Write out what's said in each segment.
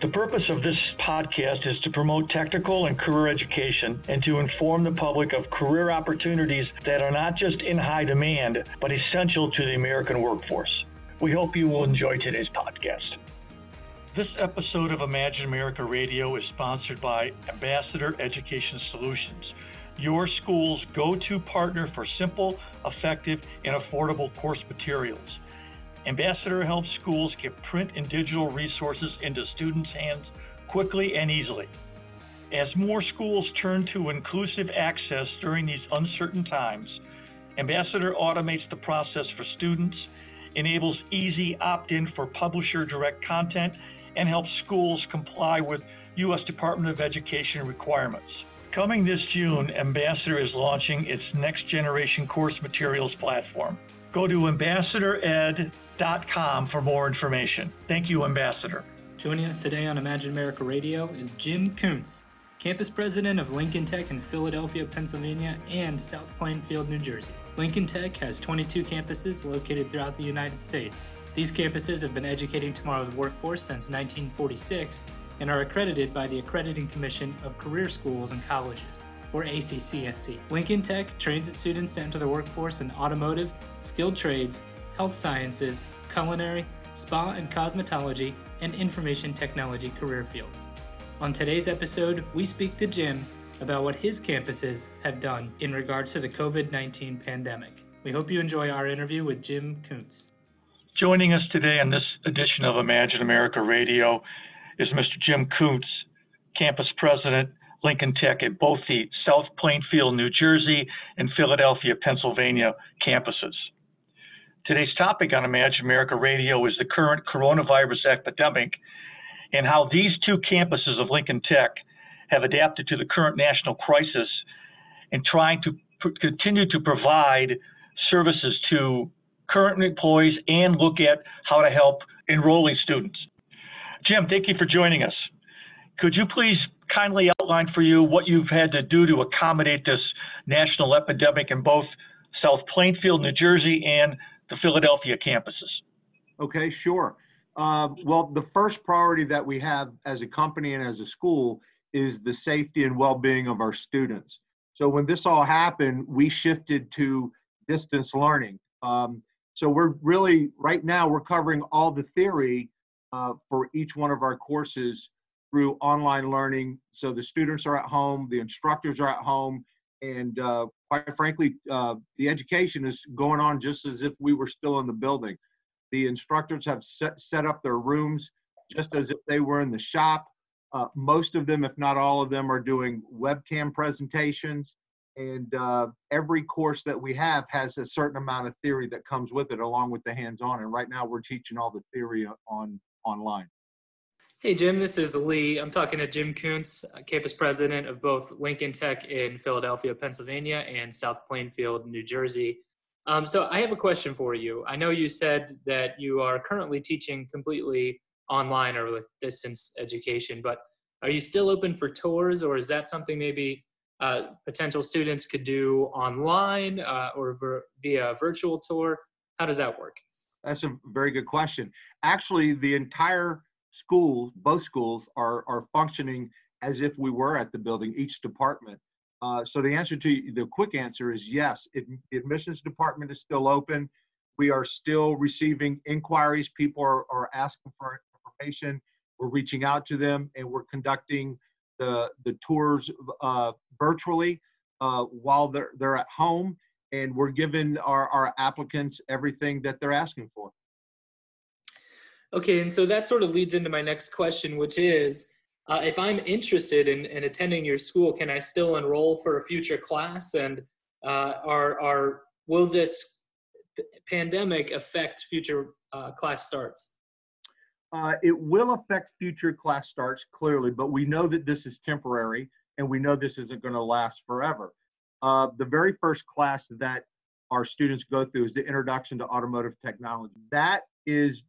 The purpose of this podcast is to promote technical and career education and to inform the public of career opportunities that are not just in high demand, but essential to the American workforce. We hope you will enjoy today's podcast. This episode of Imagine America Radio is sponsored by Ambassador Education Solutions, your school's go to partner for simple, effective, and affordable course materials. Ambassador helps schools get print and digital resources into students' hands quickly and easily. As more schools turn to inclusive access during these uncertain times, Ambassador automates the process for students, enables easy opt in for publisher direct content, and helps schools comply with U.S. Department of Education requirements. Coming this June, Ambassador is launching its next generation course materials platform. Go to ambassadored.com for more information. Thank you, Ambassador. Joining us today on Imagine America Radio is Jim Kuntz, campus president of Lincoln Tech in Philadelphia, Pennsylvania, and South Plainfield, New Jersey. Lincoln Tech has 22 campuses located throughout the United States. These campuses have been educating tomorrow's workforce since 1946 and are accredited by the Accrediting Commission of Career Schools and Colleges, or ACCSC. Lincoln Tech trains its students to enter the workforce in automotive, skilled trades, health sciences, culinary, spa and cosmetology, and information technology career fields. On today's episode, we speak to Jim about what his campuses have done in regards to the COVID 19 pandemic. We hope you enjoy our interview with Jim Kuntz. Joining us today on this edition of Imagine America Radio is Mr. Jim Kuntz, campus president, Lincoln Tech at both the South Plainfield, New Jersey and Philadelphia, Pennsylvania campuses. Today's topic on Imagine America Radio is the current coronavirus epidemic and how these two campuses of Lincoln Tech have adapted to the current national crisis and trying to pr- continue to provide services to current employees and look at how to help enrolling students. Jim, thank you for joining us. Could you please kindly outline for you what you've had to do to accommodate this national epidemic in both South Plainfield, New Jersey, and the Philadelphia campuses? Okay, sure. Uh, well, the first priority that we have as a company and as a school is the safety and well-being of our students. So when this all happened, we shifted to distance learning. Um, so we're really right now we're covering all the theory uh, for each one of our courses through online learning. So the students are at home, the instructors are at home, and uh, quite frankly, uh, the education is going on just as if we were still in the building. The instructors have set, set up their rooms just as if they were in the shop. Uh, most of them, if not all of them, are doing webcam presentations. And uh, every course that we have has a certain amount of theory that comes with it, along with the hands-on. And right now, we're teaching all the theory on online. Hey, Jim, this is Lee. I'm talking to Jim Kuntz, campus president of both Lincoln Tech in Philadelphia, Pennsylvania, and South Plainfield, New Jersey. Um, so, I have a question for you. I know you said that you are currently teaching completely online or with distance education, but are you still open for tours, or is that something maybe uh, potential students could do online uh, or ver- via virtual tour? How does that work? That's a very good question. Actually, the entire schools, both schools, are are functioning as if we were at the building, each department. Uh, so the answer to the quick answer is yes. It, the admissions department is still open. We are still receiving inquiries. People are, are asking for information. We're reaching out to them, and we're conducting the the tours uh, virtually uh, while they're they're at home, and we're giving our our applicants everything that they're asking for. Okay, and so that sort of leads into my next question, which is uh, if I'm interested in, in attending your school, can I still enroll for a future class? And uh, are, are, will this pandemic affect future uh, class starts? Uh, it will affect future class starts clearly, but we know that this is temporary and we know this isn't going to last forever. Uh, the very first class that our students go through is the introduction to automotive technology. That is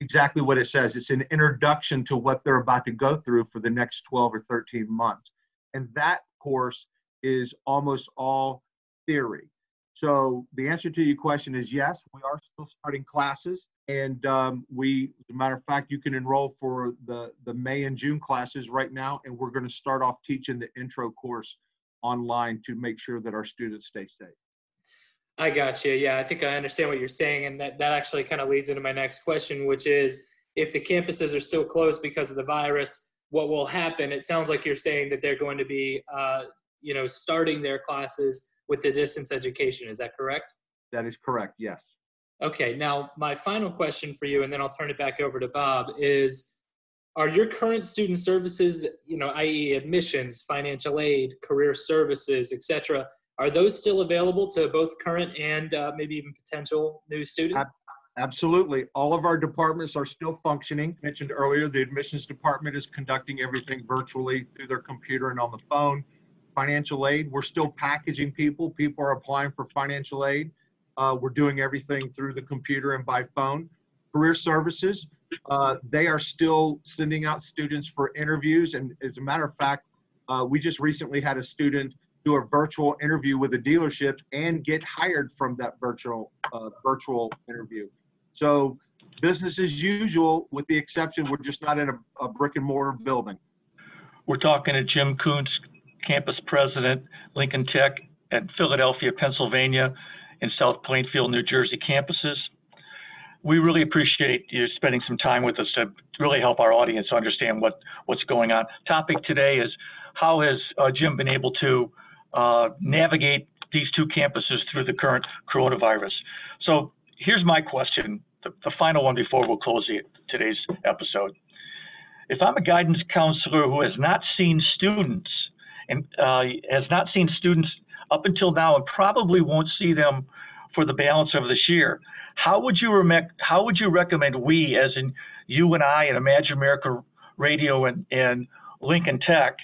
exactly what it says. It's an introduction to what they're about to go through for the next 12 or 13 months. And that course is almost all theory. So the answer to your question is yes, we are still starting classes. And um, we, as a matter of fact, you can enroll for the, the May and June classes right now. And we're going to start off teaching the intro course online to make sure that our students stay safe. I got you. Yeah, I think I understand what you're saying. And that, that actually kind of leads into my next question, which is if the campuses are still closed because of the virus, what will happen? It sounds like you're saying that they're going to be, uh, you know, starting their classes with the distance education. Is that correct? That is correct, yes. Okay, now my final question for you, and then I'll turn it back over to Bob, is are your current student services, you know, i.e. admissions, financial aid, career services, etc., are those still available to both current and uh, maybe even potential new students? Absolutely. All of our departments are still functioning. I mentioned earlier, the admissions department is conducting everything virtually through their computer and on the phone. Financial aid, we're still packaging people. People are applying for financial aid. Uh, we're doing everything through the computer and by phone. Career services, uh, they are still sending out students for interviews. And as a matter of fact, uh, we just recently had a student do a virtual interview with a dealership and get hired from that virtual uh, virtual interview. So business as usual, with the exception we're just not in a, a brick and mortar building. We're talking to Jim Kuntz, campus president, Lincoln Tech at Philadelphia, Pennsylvania, and South Plainfield, New Jersey campuses. We really appreciate you spending some time with us to really help our audience understand what, what's going on. Topic today is how has uh, Jim been able to uh, navigate these two campuses through the current coronavirus. So here's my question, the, the final one before we'll close the, today's episode. If I'm a guidance counselor who has not seen students and uh, has not seen students up until now and probably won't see them for the balance of this year, how would you rec- how would you recommend we, as in you and I and Imagine America Radio and, and Lincoln Tech,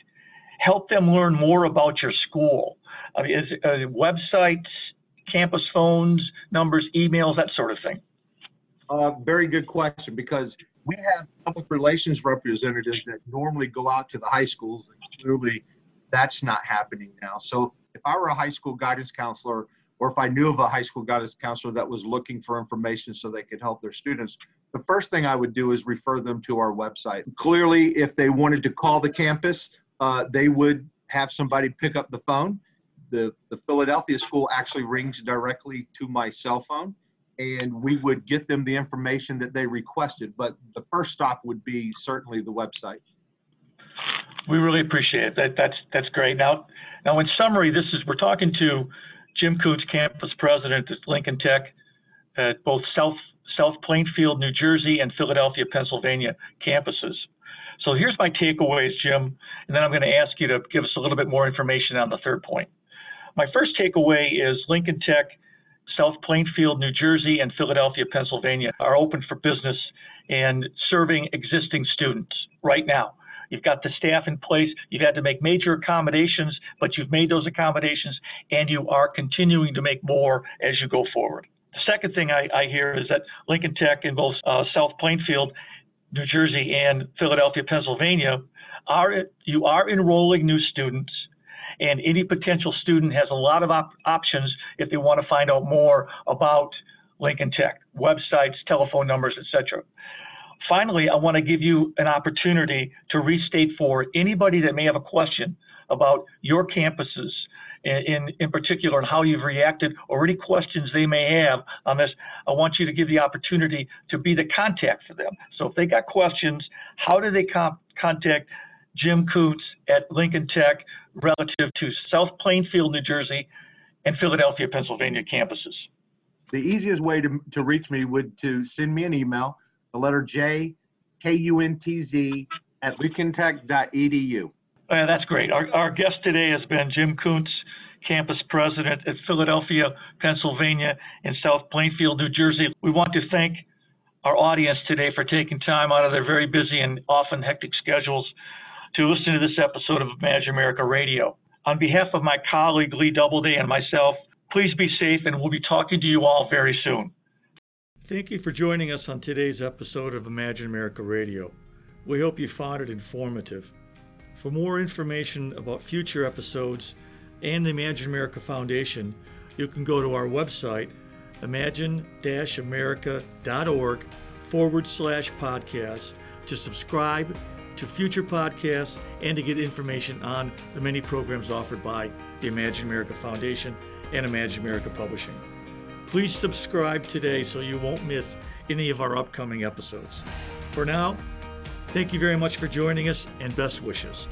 help them learn more about your school? I mean, is uh, websites, campus phones, numbers, emails, that sort of thing? Uh, very good question because we have public relations representatives that normally go out to the high schools, and clearly that's not happening now. So if I were a high school guidance counselor, or if I knew of a high school guidance counselor that was looking for information so they could help their students, the first thing I would do is refer them to our website. Clearly, if they wanted to call the campus, uh, they would have somebody pick up the phone. The, the Philadelphia school actually rings directly to my cell phone, and we would get them the information that they requested. But the first stop would be certainly the website. We really appreciate it. That, that's that's great. Now, now in summary, this is we're talking to Jim Kuntz, campus president at Lincoln Tech, at both South South Plainfield, New Jersey, and Philadelphia, Pennsylvania campuses. So here's my takeaways, Jim, and then I'm going to ask you to give us a little bit more information on the third point. My first takeaway is Lincoln Tech, South Plainfield, New Jersey, and Philadelphia, Pennsylvania are open for business and serving existing students right now. You've got the staff in place. You've had to make major accommodations, but you've made those accommodations and you are continuing to make more as you go forward. The second thing I, I hear is that Lincoln Tech in both uh, South Plainfield New Jersey and Philadelphia, Pennsylvania, are you are enrolling new students, and any potential student has a lot of op- options if they want to find out more about Lincoln Tech, websites, telephone numbers, etc. Finally, I want to give you an opportunity to restate for anybody that may have a question about your campuses in, in particular and how you've reacted or any questions they may have on this, I want you to give the opportunity to be the contact for them. So if they got questions, how do they contact Jim Kuntz at Lincoln Tech relative to South Plainfield, New Jersey, and Philadelphia, Pennsylvania campuses? The easiest way to, to reach me would to send me an email, the letter J, K U N T Z, at lincolntech.edu. Uh, that's great. Our, our guest today has been Jim Kuntz, campus president at Philadelphia, Pennsylvania, and South Plainfield, New Jersey. We want to thank our audience today for taking time out of their very busy and often hectic schedules to listen to this episode of Imagine America Radio. On behalf of my colleague Lee Doubleday and myself, Please be safe, and we'll be talking to you all very soon. Thank you for joining us on today's episode of Imagine America Radio. We hope you found it informative. For more information about future episodes and the Imagine America Foundation, you can go to our website, imagine-america.org forward slash podcast to subscribe to future podcasts and to get information on the many programs offered by the Imagine America Foundation and Imagine America Publishing. Please subscribe today so you won't miss any of our upcoming episodes. For now, thank you very much for joining us and best wishes.